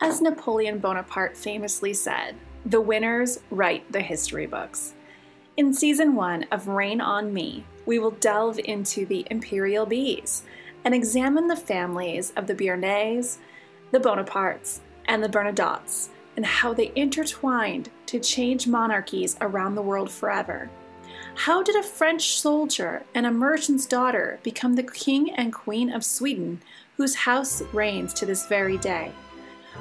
As Napoleon Bonaparte famously said, the winners write the history books. In season one of Reign on Me, we will delve into the imperial bees and examine the families of the Beauharnais, the Bonapartes, and the Bernadottes and how they intertwined to change monarchies around the world forever. How did a French soldier and a merchant's daughter become the king and queen of Sweden, whose house reigns to this very day?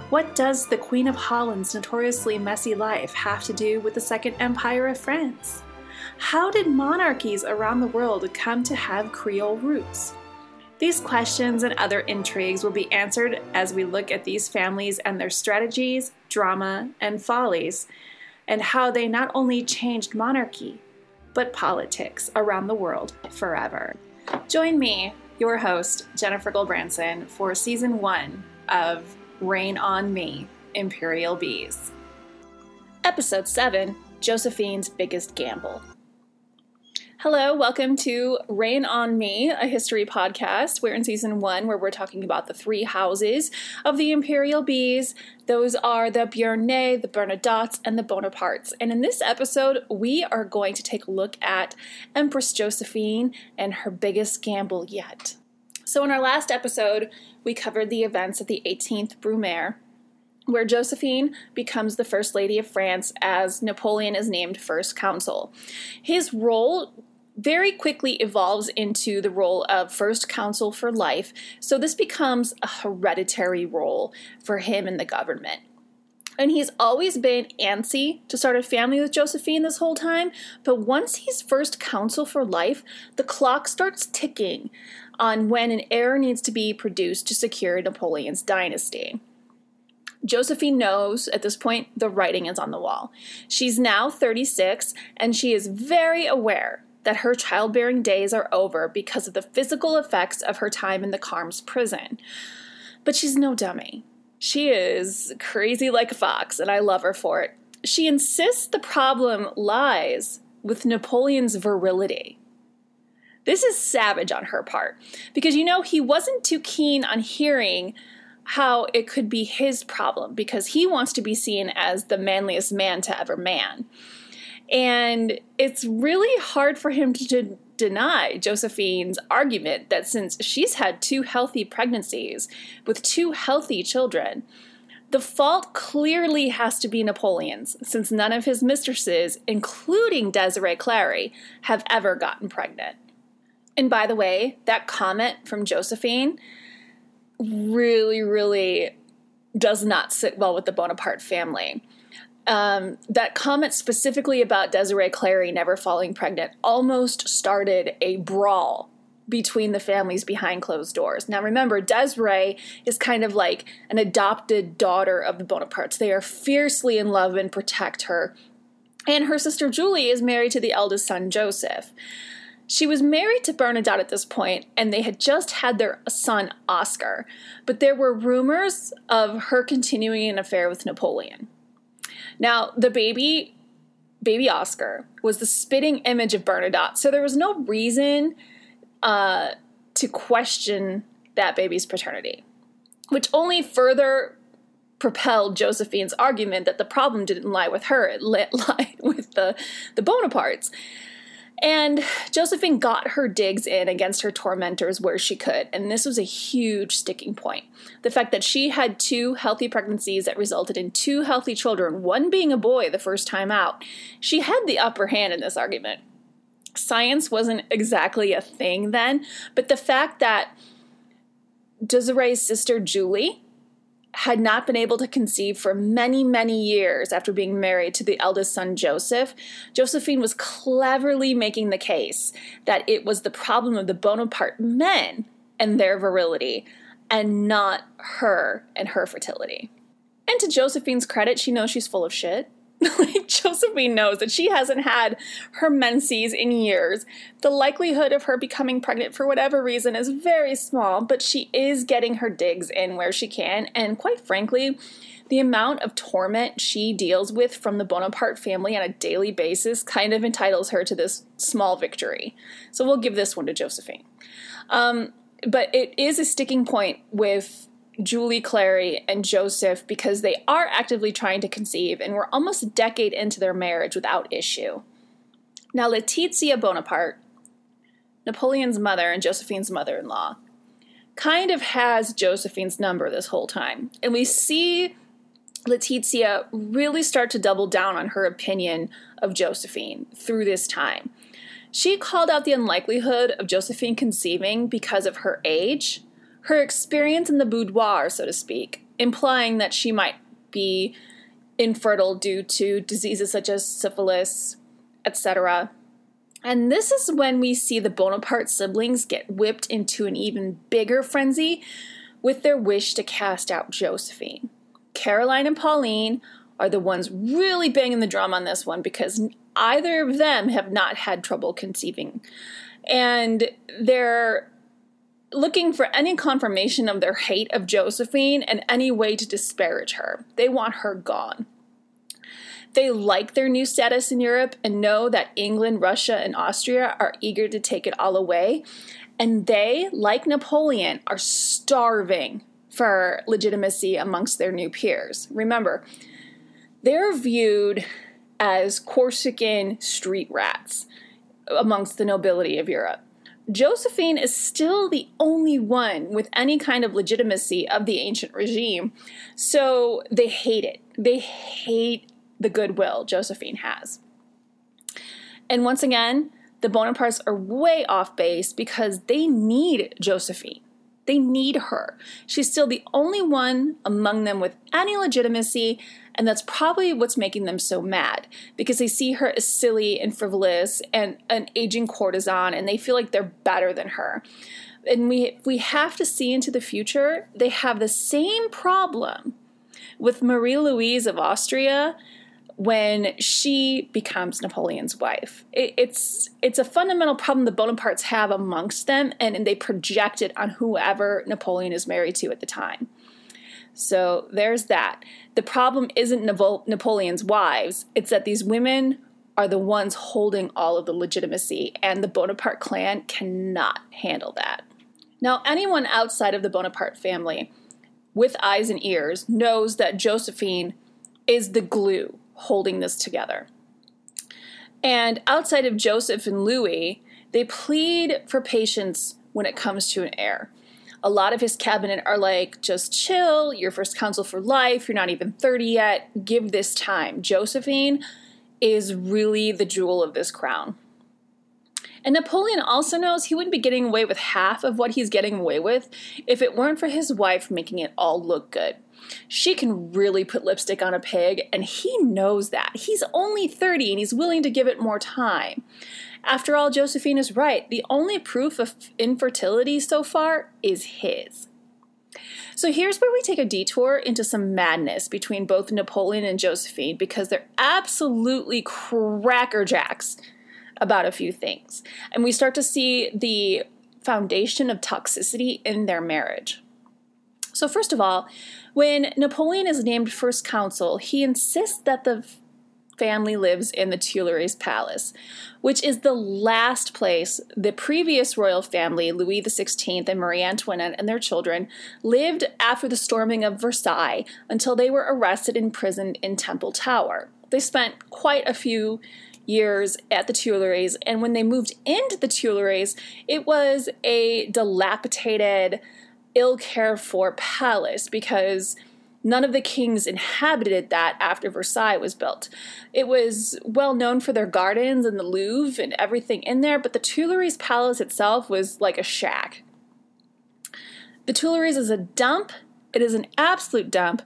What does the Queen of Holland's notoriously messy life have to do with the Second Empire of France? How did monarchies around the world come to have Creole roots? These questions and other intrigues will be answered as we look at these families and their strategies, drama, and follies, and how they not only changed monarchy, but politics around the world forever. Join me, your host, Jennifer Goldbranson, for season one of Reign on Me Imperial Bees. Episode 7 Josephine's Biggest Gamble. Hello, welcome to Reign on Me, a history podcast. We're in season one where we're talking about the three houses of the imperial bees. Those are the Beauharnais, the Bernadottes, and the Bonapartes. And in this episode, we are going to take a look at Empress Josephine and her biggest gamble yet. So, in our last episode, we covered the events of the 18th Brumaire, where Josephine becomes the First Lady of France as Napoleon is named First Consul. His role very quickly evolves into the role of First Consul for life, so this becomes a hereditary role for him in the government. And he's always been antsy to start a family with Josephine this whole time, but once he's first consul for life, the clock starts ticking on when an heir needs to be produced to secure Napoleon's dynasty. Josephine knows at this point the writing is on the wall. She's now 36 and she is very aware that her childbearing days are over because of the physical effects of her time in the Carmes prison. But she's no dummy. She is crazy like a fox, and I love her for it. She insists the problem lies with Napoleon's virility. This is savage on her part because you know he wasn't too keen on hearing how it could be his problem because he wants to be seen as the manliest man to ever man. And it's really hard for him to, deny Josephine's argument that since she's had two healthy pregnancies with two healthy children, the fault clearly has to be Napoleon's, since none of his mistresses, including Desiree Clary, have ever gotten pregnant. And by the way, that comment from Josephine really, really does not sit well with the Bonaparte family. Um, that comment specifically about Desiree Clary never falling pregnant almost started a brawl between the families behind closed doors. Now remember, Desiree is kind of like an adopted daughter of the Bonapartes. They are fiercely in love and protect her. And her sister Julie is married to the eldest son, Joseph. She was married to Bernadotte at this point, and they had just had their son, Oscar. But there were rumors of her continuing an affair with Napoleon. Now, the baby, baby Oscar, was the spitting image of Bernadotte, so there was no reason uh, to question that baby's paternity, which only further propelled Josephine's argument that the problem didn't lie with her, it lied with the, the Bonapartes. And Josephine got her digs in against her tormentors where she could, and this was a huge sticking point. The fact that she had two healthy pregnancies that resulted in two healthy children, one being a boy the first time out. She had the upper hand in this argument. Science wasn't exactly a thing then, but the fact that Desiree's sister Julie had not been able to conceive for many, many years after being married to the eldest son, Joseph, Josephine was cleverly making the case that it was the problem of the Bonaparte men and their virility, and not her and her fertility. And to Josephine's credit, she knows she's full of shit. like Josephine knows that she hasn't had her menses in years. The likelihood of her becoming pregnant for whatever reason is very small, but she is getting her digs in where she can. And quite frankly, the amount of torment she deals with from the Bonaparte family on a daily basis kind of entitles her to this small victory. So we'll give this one to Josephine. Um, but it is a sticking point with Julie Clary and Joseph because they are actively trying to conceive and we're almost a decade into their marriage without issue. Now, Letizia Bonaparte, Napoleon's mother and Josephine's mother in law, kind of has Josephine's number this whole time. And we see Letizia really start to double down on her opinion of Josephine through this time. She called out the unlikelihood of Josephine conceiving because of her age her experience in the boudoir, so to speak, implying that she might be infertile due to diseases such as syphilis, etc. And this is when we see the Bonaparte siblings get whipped into an even bigger frenzy with their wish to cast out Josephine. Caroline and Pauline are the ones really banging the drum on this one because either of them have not had trouble conceiving. And they're looking for any confirmation of their hate of Josephine and any way to disparage her. They want her gone. They like their new status in Europe and know that England, Russia, and Austria are eager to take it all away. And they, like Napoleon, are starving for legitimacy amongst their new peers. Remember, they're viewed as Corsican street rats amongst the nobility of Europe. Josephine is still the only one with any kind of legitimacy of the ancient regime. So they hate it. They hate the goodwill Josephine has. And once again, the Bonapartes are way off base because they need Josephine. They need her. She's still the only one among them with any legitimacy and that's probably what's making them so mad because they see her as silly and frivolous and an aging courtesan and they feel like they're better than her. And we we have to see into the future, they have the same problem with Marie Louise of Austria when she becomes Napoleon's wife. It, it's it's a fundamental problem the Bonapartes have amongst them, and, and they project it on whoever Napoleon is married to at the time. So there's that. The problem isn't Napoleon's wives, it's that these women are the ones holding all of the legitimacy, and the Bonaparte clan cannot handle that. Now, anyone outside of the Bonaparte family with eyes and ears knows that Josephine is the glue holding this together. And outside of Joseph and Louis, they plead for patience when it comes to an heir a lot of his cabinet are like, just chill, you're first consul for life, you're not even 30 yet, give this time. Josephine is really the jewel of this crown. And Napoleon also knows he wouldn't be getting away with half of what he's getting away with if it weren't for his wife making it all look good. She can really put lipstick on a pig, and he knows that. He's only 30 and he's willing to give it more time. After all, Josephine is right. The only proof of infertility so far is his. So here's where we take a detour into some madness between both Napoleon and Josephine because they're absolutely crackerjacks about a few things. And we start to see the foundation of toxicity in their marriage. So, first of all, when Napoleon is named first consul, he insists that the family lives in the Tuileries Palace, which is the last place the previous royal family, Louis XVI and Marie Antoinette and their children, lived after the storming of Versailles until they were arrested and imprisoned in Temple Tower. They spent quite a few years at the Tuileries, and when they moved into the Tuileries, it was a dilapidated, ill cared for palace because None of the kings inhabited that after Versailles was built. It was well known for their gardens and the Louvre and everything in there, but the Tuileries Palace itself was like a shack. The Tuileries is a dump. It is an absolute dump.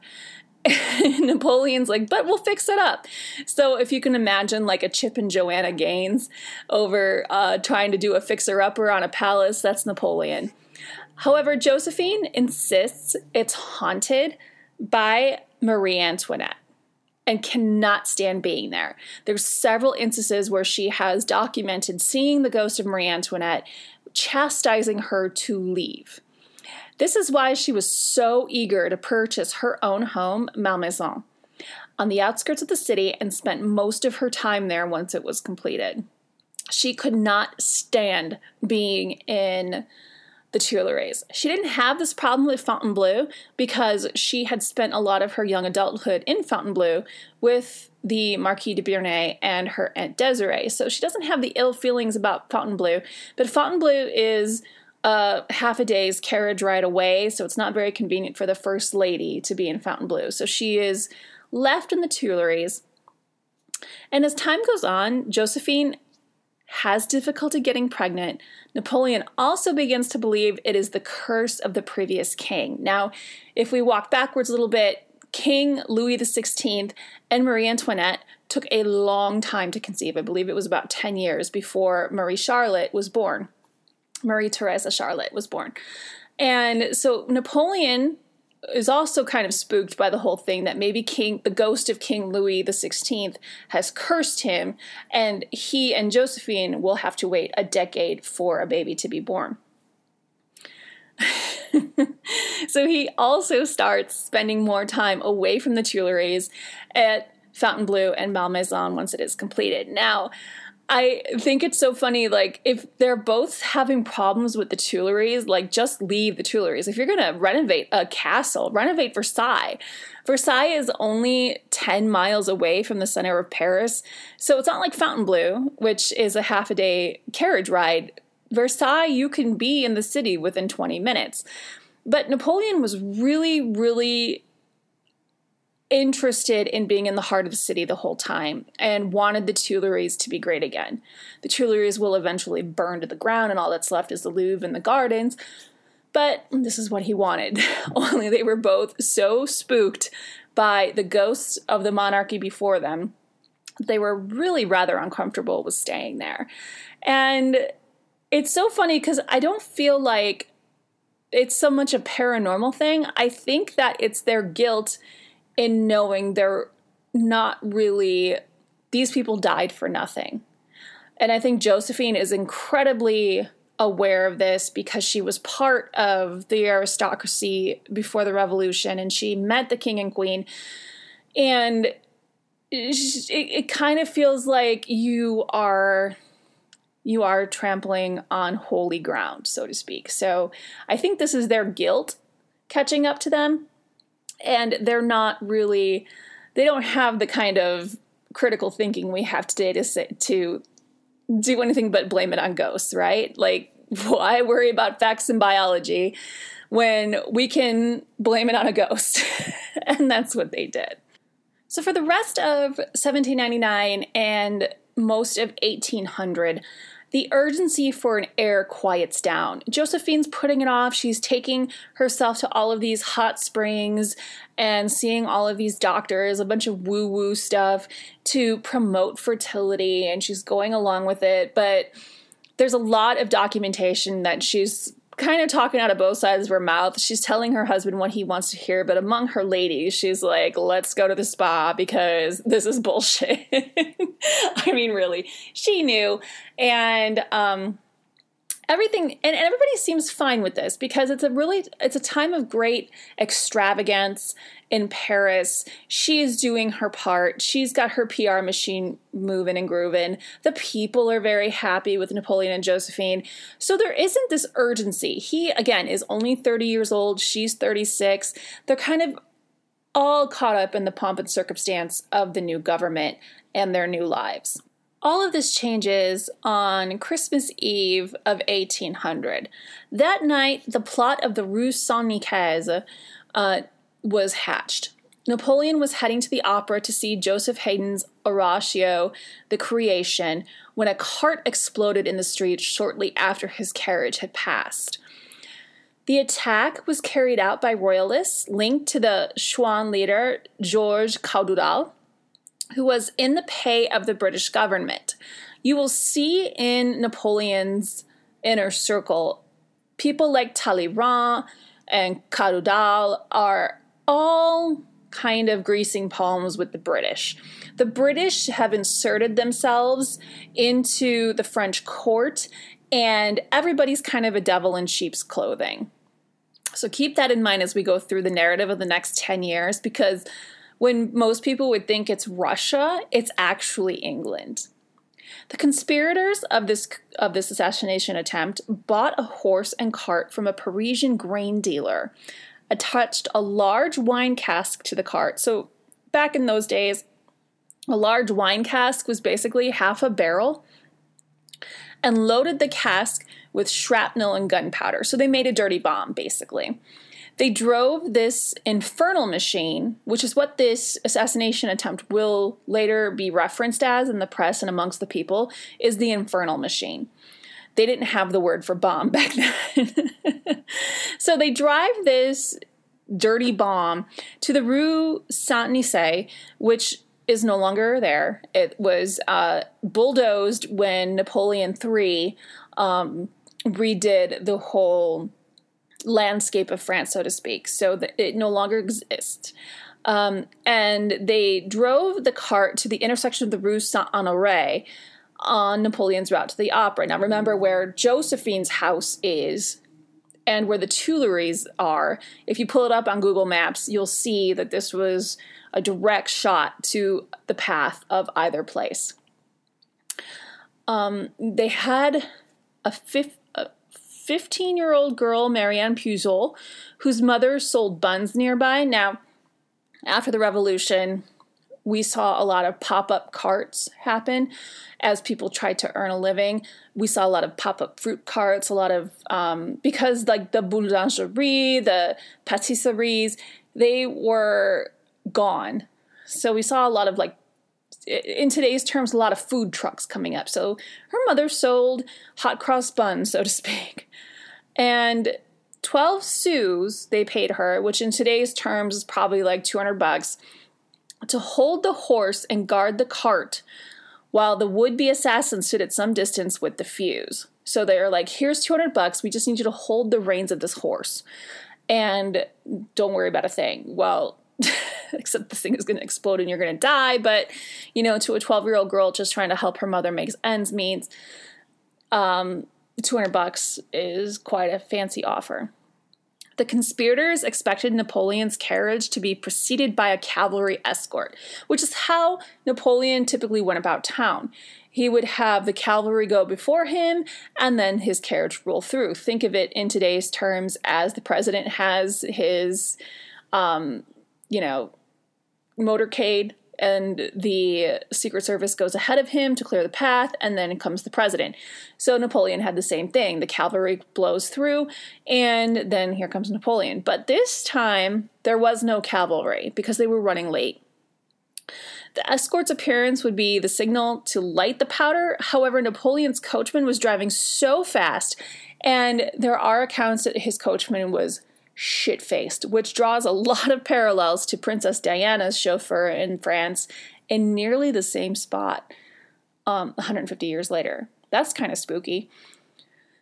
Napoleon's like, but we'll fix it up. So if you can imagine like a Chip and Joanna Gaines over uh, trying to do a fixer upper on a palace, that's Napoleon. However, Josephine insists it's haunted by Marie Antoinette. and cannot stand being there. There's several instances where she has documented seeing the ghost of Marie Antoinette, chastising her to leave. This is why she was so eager to purchase her own home, Malmaison, on the outskirts of the city and spent most of her time there once it was completed. She could not stand being in the Tuileries. She didn't have this problem with Fontainebleau because she had spent a lot of her young adulthood in Fontainebleau with the Marquis de Beauharnais and her Aunt Desiree. So she doesn't have the ill feelings about Fontainebleau, but Fontainebleau is a half a day's carriage ride away, so it's not very convenient for the First Lady to be in Fontainebleau. So she is left in the Tuileries. And as time goes on, Josephine has difficulty getting pregnant, Napoleon also begins to believe it is the curse of the previous king. Now, if we walk backwards a little bit, King Louis XVI and Marie Antoinette took a long time to conceive. I believe it was about 10 years before Marie Charlotte was born. Marie Theresa Charlotte was born. And so Napoleon is also kind of spooked by the whole thing that maybe King, the ghost of King Louis the Sixteenth, has cursed him, and he and Josephine will have to wait a decade for a baby to be born. so he also starts spending more time away from the Tuileries at Fontainebleau and Malmaison once it is completed. Now, I think it's so funny. Like, if they're both having problems with the Tuileries, like, just leave the Tuileries. If you're going to renovate a castle, renovate Versailles. Versailles is only 10 miles away from the center of Paris. So it's not like Fontainebleau, which is a half a day carriage ride. Versailles, you can be in the city within 20 minutes. But Napoleon was really, really interested in being in the heart of the city the whole time and wanted the Tuileries to be great again. The Tuileries will eventually burn to the ground, and all that's left is the Louvre and the gardens. But this is what he wanted. Only they were both so spooked by the ghosts of the monarchy before them, they were really rather uncomfortable with staying there. And it's so funny because I don't feel like it's so much a paranormal thing. I think that it's their guilt in knowing they're not really, these people died for nothing. And I think Josephine is incredibly aware of this because she was part of the aristocracy before the revolution and she met the king and queen. And it, it kind of feels like you are you are trampling on holy ground so to speak so i think this is their guilt catching up to them and they're not really they don't have the kind of critical thinking we have today to say, to do anything but blame it on ghosts, right? Like why worry about facts in biology when we can blame it on a ghost? and that's what they did. So for the rest of 1799 and most of 1800, the urgency for an heir quiets down. Josephine's putting it off. She's taking herself to all of these hot springs and seeing all of these doctors, a bunch of woo woo stuff to promote fertility, and she's going along with it. But there's a lot of documentation that she's kind of talking out of both sides of her mouth. She's telling her husband what he wants to hear, but among her ladies, she's like, let's go to the spa because this is bullshit. I mean, really, she knew. And, um, everything and, and everybody seems fine with this because it's a really it's a time of great extravagance in Paris. She's doing her part. She's got her PR machine moving and grooving. The people are very happy with Napoleon and Josephine. So there isn't this urgency. He again is only 30 years old, she's 36. They're kind of all caught up in the pomp and circumstance of the new government and their new lives. All of this changes on Christmas Eve of 1800. That night, the plot of the Rue Saint Nicaise uh, was hatched. Napoleon was heading to the opera to see Joseph Haydn's Oratorio, The Creation, when a cart exploded in the street shortly after his carriage had passed. The attack was carried out by royalists linked to the Chouan leader Georges Cadoudal, who was in the pay of the British government. You will see in Napoleon's inner circle people like Talleyrand and Cadoudal are all kind of greasing palms with the British. The British have inserted themselves into the French court, and everybody's kind of a devil in sheep's clothing. So keep that in mind as we go through the narrative of the next 10 years because when most people would think it's Russia, it's actually England. The conspirators of this of this assassination attempt bought a horse and cart from a Parisian grain dealer, attached a large wine cask to the cart. So back in those days, a large wine cask was basically half a barrel and loaded the cask with shrapnel and gunpowder. So they made a dirty bomb basically. They drove this infernal machine, which is what this assassination attempt will later be referenced as in the press and amongst the people, is the infernal machine. They didn't have the word for bomb back then. so they drive this dirty bomb to the Rue Saint Nice, which is no longer there. It was uh, bulldozed when Napoleon III um, redid the whole landscape of France, so to speak, so it no longer exists. Um, and they drove the cart to the intersection of the Rue Saint Honoré on Napoleon's route to the opera. Now, remember where Josephine's house is and where the Tuileries are. If you pull it up on Google Maps, you'll see that this was a direct shot to the path of either place. Um, they had a 15 year old girl, Marianne Pujol, whose mother sold buns nearby. Now, after the revolution, we saw a lot of pop up carts happen as people tried to earn a living. We saw a lot of pop up fruit carts, a lot of, um, because like the boulangerie, the patisseries, they were gone. So we saw a lot of like in today's terms, a lot of food trucks coming up. So her mother sold hot cross buns, so to speak. And 12 sous they paid her, which in today's terms is probably like 200 bucks, to hold the horse and guard the cart while the would be assassin stood at some distance with the fuse. So they're like, here's 200 bucks. We just need you to hold the reins of this horse. And don't worry about a thing. Well, except this thing is going to explode and you're going to die. But, you know, to a 12 year old girl just trying to help her mother make ends meet, um, 200 bucks is quite a fancy offer. The conspirators expected Napoleon's carriage to be preceded by a cavalry escort, which is how Napoleon typically went about town. He would have the cavalry go before him and then his carriage roll through. Think of it in today's terms as the president has his um, you know, motorcade and the Secret Service goes ahead of him to clear the path, and then comes the president. So Napoleon had the same thing. The cavalry blows through, and then here comes Napoleon. But this time, there was no cavalry because they were running late. The escort's appearance would be the signal to light the powder. However, Napoleon's coachman was driving so fast, and there are accounts that his coachman was shit faced, which draws a lot of parallels to Princess Diana's chauffeur in France in nearly the same spot um, 150 years later. That's kind of spooky.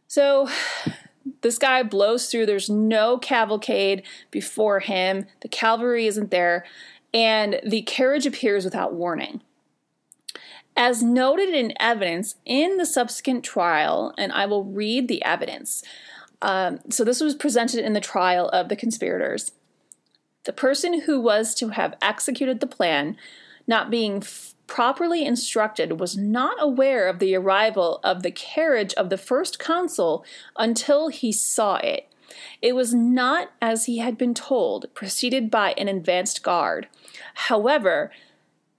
So this guy blows through, there's no cavalcade before him, the cavalry isn't there, and the carriage appears without warning. As noted in evidence in the subsequent trial, and I will read the evidence. Um, so this was presented in the trial of the conspirators. The person who was to have executed the plan, not being f- properly instructed, was not aware of the arrival of the carriage of the first consul until he saw it. It was not as he had been told, preceded by an advanced guard. However,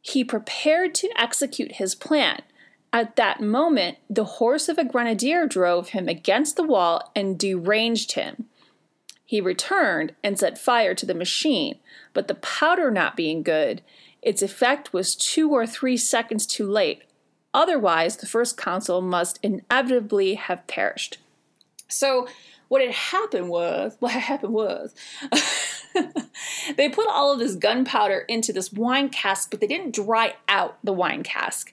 he prepared to execute his plan at that moment, the horse of a grenadier drove him against the wall and deranged him. He returned and set fire to the machine, but the powder not being good, its effect was two or three seconds too late. Otherwise, the first consul must inevitably have perished. So, what had happened was, what had happened was, they put all of this gunpowder into this wine cask, but they didn't dry out the wine cask.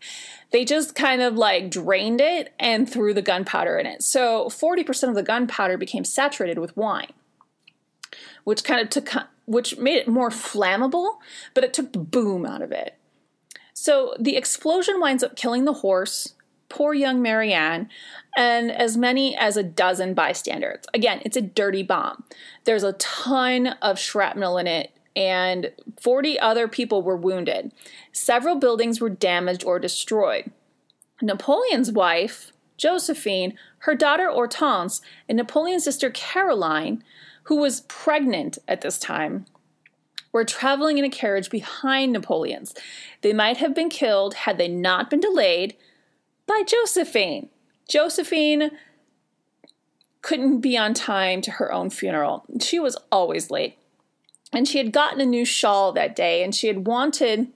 They just kind of like drained it and threw the gunpowder in it. So 40% of the gunpowder became saturated with wine. which kind of took which made it more flammable, but it took the boom out of it. So the explosion winds up killing the horse, poor young Marianne, and as many as a dozen bystanders. Again, it's a dirty bomb. There's a ton of shrapnel in it, and 40 other people were wounded. Several buildings were damaged or destroyed. Napoleon's wife, Josephine, her daughter Hortense, and Napoleon's sister Caroline, who was pregnant at this time, were traveling in a carriage behind Napoleon's. They might have been killed had they not been delayed by Josephine. Josephine couldn't be on time to her own funeral. She was always late. And she had gotten a new shawl that day and she had wanted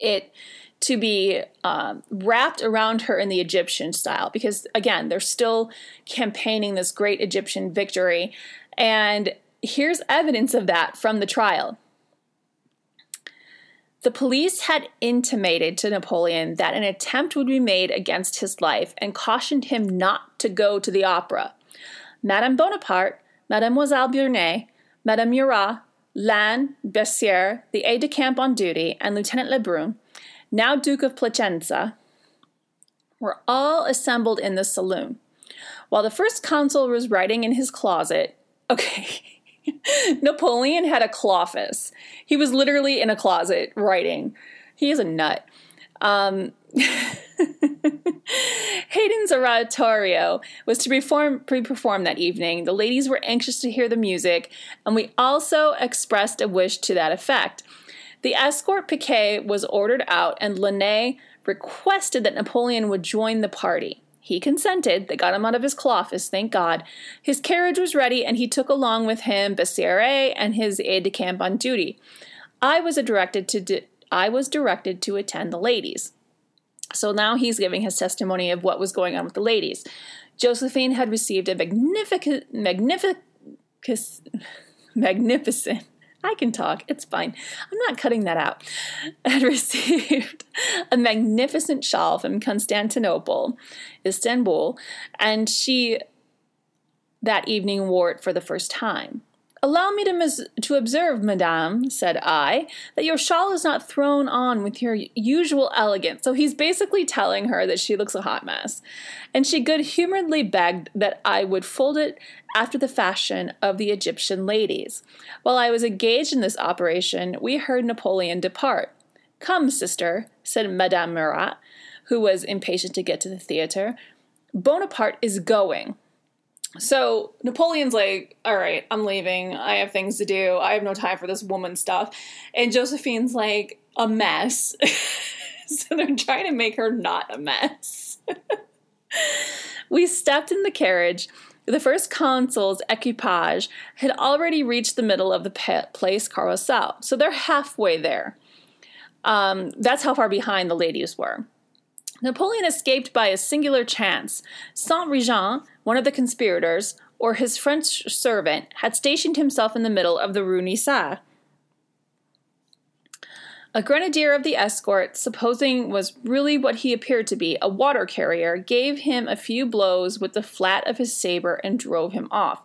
it to be um, wrapped around her in the Egyptian style because, again, they're still campaigning this great Egyptian victory. And here's evidence of that from the trial. The police had intimated to Napoleon that an attempt would be made against his life and cautioned him not to go to the opera. Madame Bonaparte, Mademoiselle Beauharnais, Madame Murat, Lannes, Bessières, the aide de camp on duty, and Lieutenant Lebrun, now Duke of Piacenza, were all assembled in the saloon. While the first consul was writing in his closet, okay, Napoleon had a cloffice. He was literally in a closet writing. He is a nut. Um, Haydn's oratorio was to perform, pre-perform that evening. The ladies were anxious to hear the music, and we also expressed a wish to that effect. The escort piquet was ordered out, and Lannes requested that Napoleon would join the party. He consented. They got him out of his cloffice, thank God. His carriage was ready, and he took along with him Bessières and his aide de camp on duty. I was directed to I was directed to attend the ladies. So now he's giving his testimony of what was going on with the ladies. Josephine had received a magnificent, magnificent, magnificent. I can talk. It's fine. I'm not cutting that out. I received a magnificent shawl from Constantinople, Istanbul, and she that evening wore it for the first time. Allow me to, mis- to observe, madame, said I, that your shawl is not thrown on with your usual elegance. So he's basically telling her that she looks a hot mess. And she good humoredly begged that I would fold it after the fashion of the Egyptian ladies. While I was engaged in this operation, we heard Napoleon depart. Come, sister, said Madame Murat, who was impatient to get to the theater. Bonaparte is going. So Napoleon's like, all right, I'm leaving. I have things to do. I have no time for this woman stuff. And Josephine's like, a mess. so they're trying to make her not a mess. we stepped in the carriage. The first consul's equipage had already reached the middle of the place carousel. So they're halfway there. Um, that's how far behind the ladies were. Napoleon escaped by a singular chance. Saint Regent, one of the conspirators, or his French servant, had stationed himself in the middle of the Rue Nizar. A grenadier of the escort, supposing was really what he appeared to be, a water carrier, gave him a few blows with the flat of his saber and drove him off.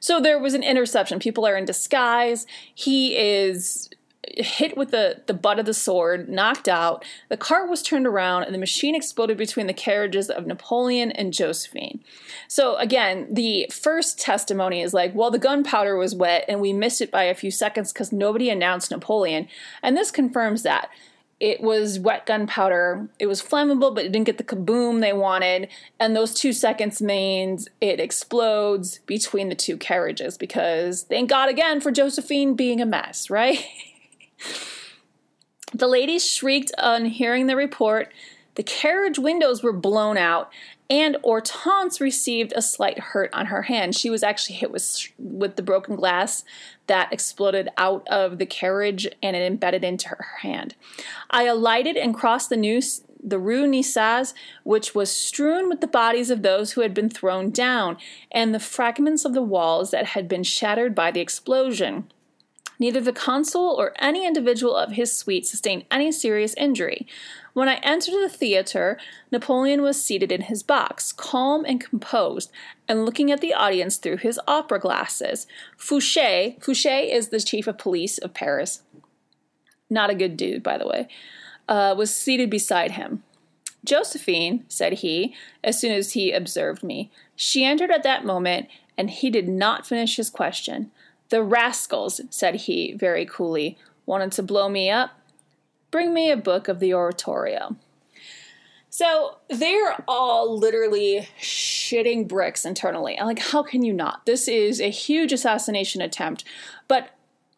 So there was an interception. People are in disguise. He is hit with the, the butt of the sword, knocked out. The cart was turned around, and the machine exploded between the carriages of Napoleon and Josephine. So, again, the first testimony is like, well, the gunpowder was wet, and we missed it by a few seconds because nobody announced Napoleon. And this confirms that. It was wet gunpowder. It was flammable, but it didn't get the kaboom they wanted. And those two seconds means it explodes between the two carriages because thank God again for Josephine being a mess, right? The ladies shrieked on hearing the report. The carriage windows were blown out, and Hortense received a slight hurt on her hand. She was actually hit with with the broken glass that exploded out of the carriage and it embedded into her hand. I alighted and crossed the new the Rue Nizar, which was strewn with the bodies of those who had been thrown down and the fragments of the walls that had been shattered by the explosion. Neither the consul or any individual of his suite sustained any serious injury. When I entered the theater, Napoleon was seated in his box, calm and composed, and looking at the audience through his opera glasses. Fouché, Fouché is the chief of police of Paris, not a good dude, by the way, uh, was seated beside him. Josephine, said he, as soon as he observed me. She entered at that moment, and he did not finish his question. The rascals, said he very coolly, wanted to blow me up. Bring me a book of the oratorio. So they're all literally shitting bricks internally. like, how can you not? This is a huge assassination attempt. But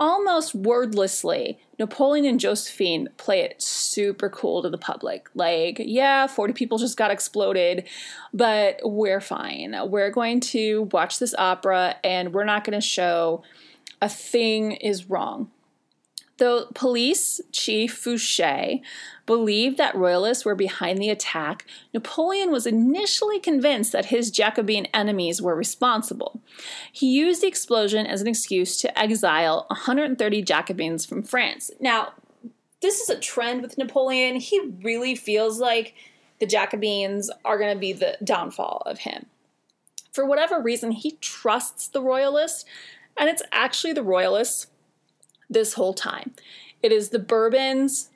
almost wordlessly, Napoleon and Josephine play it super cool to the public. Like, yeah, 40 people just got exploded, but we're fine. We're going to watch this opera and we're not going to show a thing is wrong. The police chief Fouché believed that royalists were behind the attack, Napoleon was initially convinced that his Jacobin enemies were responsible. He used the explosion as an excuse to exile 130 Jacobins from France. Now, this is a trend with Napoleon. He really feels like the Jacobins are going to be the downfall of him. For whatever reason, he trusts the royalists, and it's actually the royalists this whole time. It is the Bourbons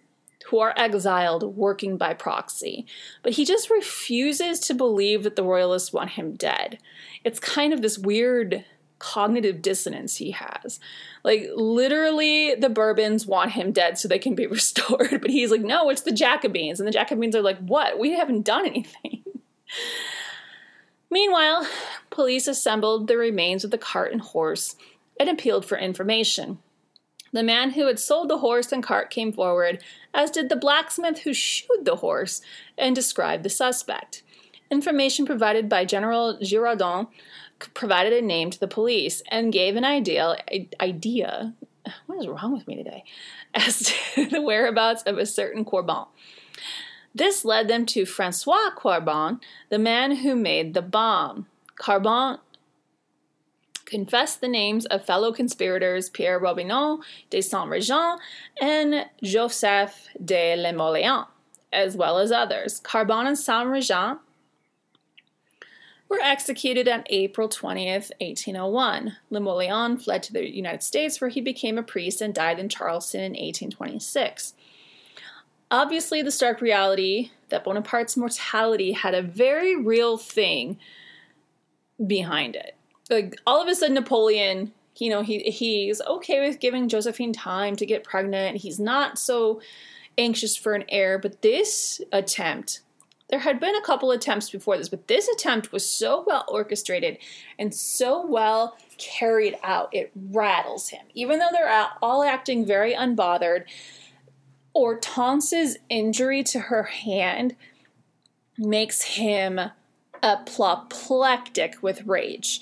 who are exiled working by proxy. But he just refuses to believe that the royalists want him dead. It's kind of this weird cognitive dissonance he has. Like, literally, the Bourbons want him dead so they can be restored. But he's like, no, it's the Jacobins. And the Jacobins are like, what? We haven't done anything. Meanwhile, police assembled the remains of the cart and horse and appealed for information. The man who had sold the horse and cart came forward, as did the blacksmith who shoed the horse, and described the suspect. Information provided by General Girardon provided a name to the police and gave an ideal, idea what is wrong with me today as to the whereabouts of a certain Carbon. This led them to Francois Carbon, the man who made the bomb. Carbon confessed the names of fellow conspirators Pierre Robineau de Saint Regent and Joseph de Limoëlan, as well as others. Carbon and Saint Regent were executed on April 20th, 1801. Limoëlan fled to the United States where he became a priest and died in Charleston in 1826. Obviously, the stark reality that Bonaparte's mortality had a very real thing behind it like all of a sudden Napoleon, you know, he he's okay with giving Josephine time to get pregnant. He's not so anxious for an heir, but this attempt there had been a couple attempts before this, but this attempt was so well orchestrated and so well carried out, it rattles him. Even though they're all acting very unbothered, Hortense's injury to her hand makes him apoplectic with rage.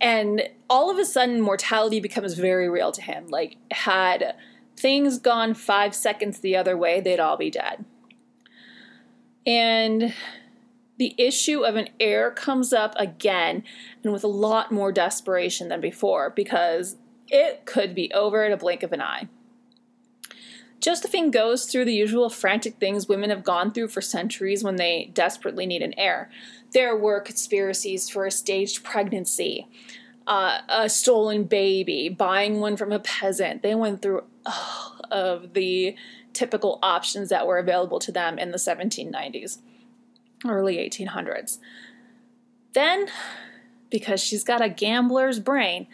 And all of a sudden, mortality becomes very real to him. Like, had things gone five seconds the other way, they'd all be dead. And the issue of an heir comes up again and with a lot more desperation than before because it could be over in a blink of an eye. Josephine goes through the usual frantic things women have gone through for centuries when they desperately need an heir. There were conspiracies for a staged pregnancy, uh, a stolen baby, buying one from a peasant. They went through all of the typical options that were available to them in the 1790s, early 1800s. Then, because she's got a gambler's brain,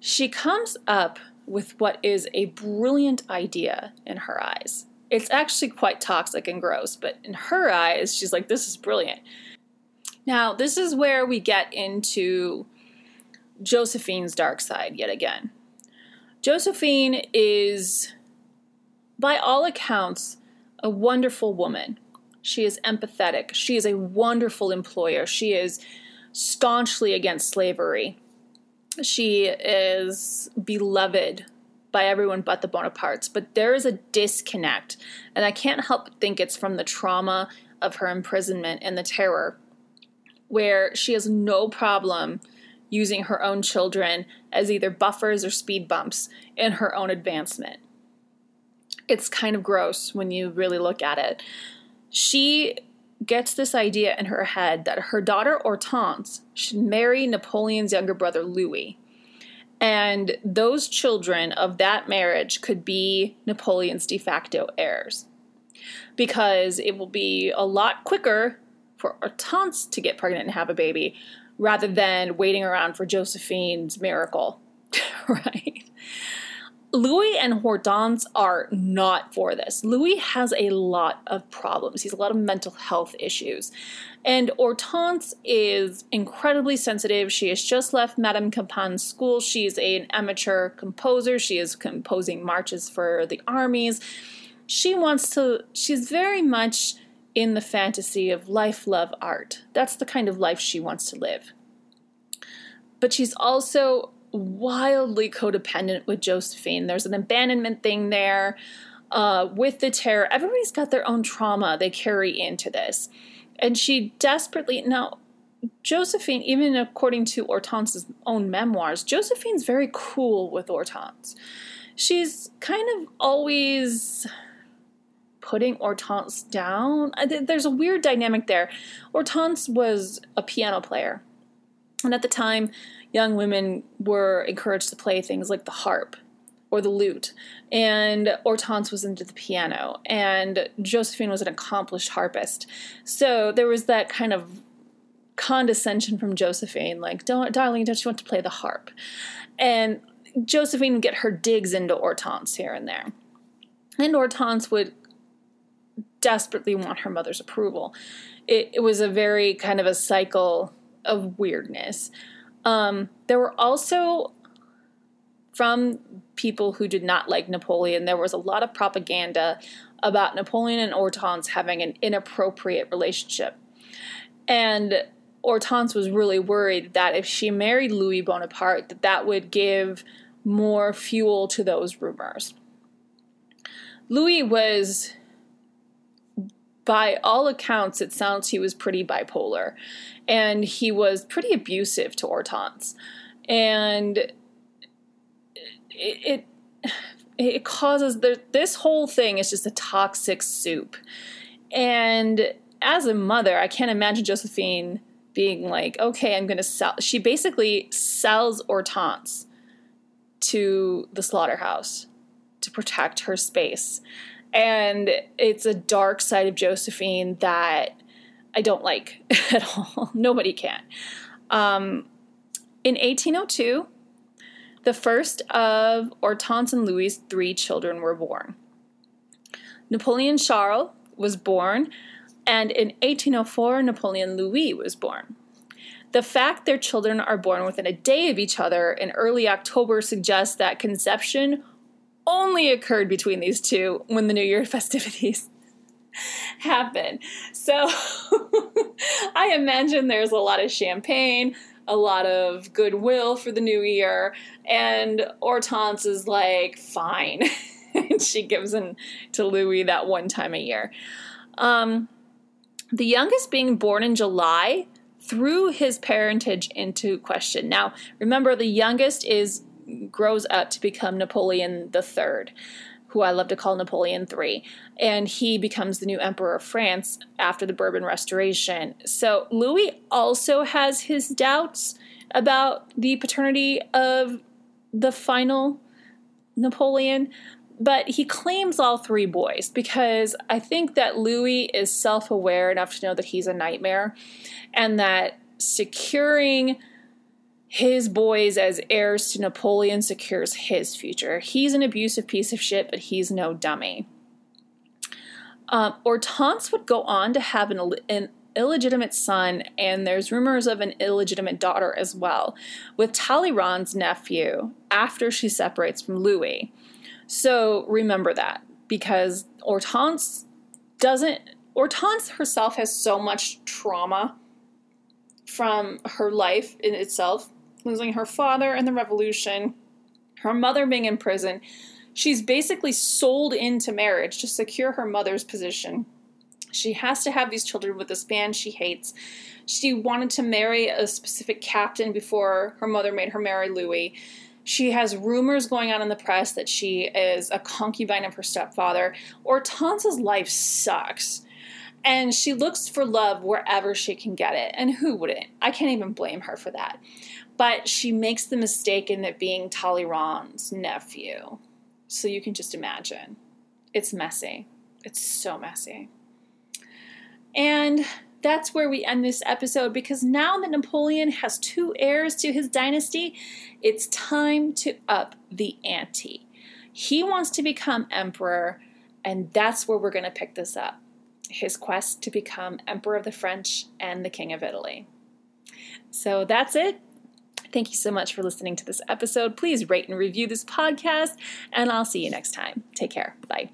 she comes up with what is a brilliant idea in her eyes. It's actually quite toxic and gross, but in her eyes, she's like, this is brilliant. Now, this is where we get into Josephine's dark side yet again. Josephine is, by all accounts, a wonderful woman. She is empathetic. She is a wonderful employer. She is staunchly against slavery. She is beloved by everyone but the Bonapartes, but there is a disconnect, and I can't help but think it's from the trauma of her imprisonment and the terror, where she has no problem using her own children as either buffers or speed bumps in her own advancement. It's kind of gross when you really look at it. She gets this idea in her head that her daughter Hortense should marry Napoleon's younger brother Louis. And those children of that marriage could be Napoleon's de facto heirs. Because it will be a lot quicker for Hortense to get pregnant and have a baby rather than waiting around for Josephine's miracle, right? Louis and Hortense are not for this. Louis has a lot of problems. He's a lot of mental health issues. And Hortense is incredibly sensitive. She has just left Madame Campan's school. She's an amateur composer. She is composing marches for the armies. She wants to, she's very much in the fantasy of life, love, art. That's the kind of life she wants to live. But she's also wildly codependent with Josephine. There's an abandonment thing there uh, with the terror. Everybody's got their own trauma they carry into this. And she desperately, now, Josephine, even according to Hortense's own memoirs, Josephine's very cool with Hortense. She's kind of always putting Hortense down. Uh, there's a weird dynamic there. Hortense was a piano player. And at the time, young women were encouraged to play things like the harp or the lute. And Hortense was into the piano, and Josephine was an accomplished harpist. So there was that kind of condescension from Josephine, like, don't, darling, don't you want to play the harp? And Josephine would get her digs into Hortense here and there. And Hortense would desperately want her mother's approval. It, it was a very kind of a cycle of weirdness. Um, there were also from people who did not like Napoleon, there was a lot of propaganda about Napoleon and Hortense having an inappropriate relationship. And Hortense was really worried that if she married Louis Bonaparte, that that would give more fuel to those rumors. Louis was by all accounts, it sounds he was pretty bipolar. And he was pretty abusive to Hortense. And it, it, it causes the, this whole thing is just a toxic soup. And as a mother, I can't imagine Josephine being like, okay, I'm going to sell. She basically sells Hortense to the slaughterhouse to protect her space and it's a dark side of Josephine that I don't like at all. Nobody can. Um, in 1802, the first of Hortense and Louis' three children were born. Napoleon Charles was born, and in 1804, Napoleon Louis was born. The fact their children are born within a day of each other in early October suggests that conception only occurred between these two when the New Year festivities happen. So I imagine there's a lot of champagne, a lot of goodwill for the new year, and Hortense is like, fine. and she gives in to Louis that one time a year. Um, the youngest being born in July threw his parentage into question. Now, remember, the youngest is grows up to become Napoleon III, who I love to call Napoleon III. And he becomes the new emperor of France after the Bourbon Restoration. So Louis also has his doubts about the paternity of the final Napoleon, but he claims all three boys because I think that Louis is self aware enough to know that he's a nightmare and that securing his boys as heirs to Napoleon secures his future. He's an abusive piece of shit, but he's no dummy. Um, Hortense would go on to have an, an illegitimate son, and there's rumors of an illegitimate daughter as well, with Talleyrand's nephew after she separates from Louis. So remember that because Hortense doesn't, Hortense herself has so much trauma from her life in itself losing her father in the revolution, her mother being in prison. She's basically sold into marriage to secure her mother's position. She has to have these children with this man she hates. She wanted to marry a specific captain before her mother made her marry Louis. She has rumors going on in the press that she is a concubine of her stepfather. Hortense's life sucks. And she looks for love wherever she can get it. And who wouldn't? I can't even blame her for that. But she makes the mistake in that being Talleyrand's nephew. So you can just imagine. It's messy. It's so messy. And that's where we end this episode because now that Napoleon has two heirs to his dynasty, it's time to up the ante. He wants to become emperor, and that's where we're going to pick this up his quest to become emperor of the French and the king of Italy. So that's it. Thank you so much for listening to this episode. Please rate and review this podcast, and I'll see you next time. Take care. Bye.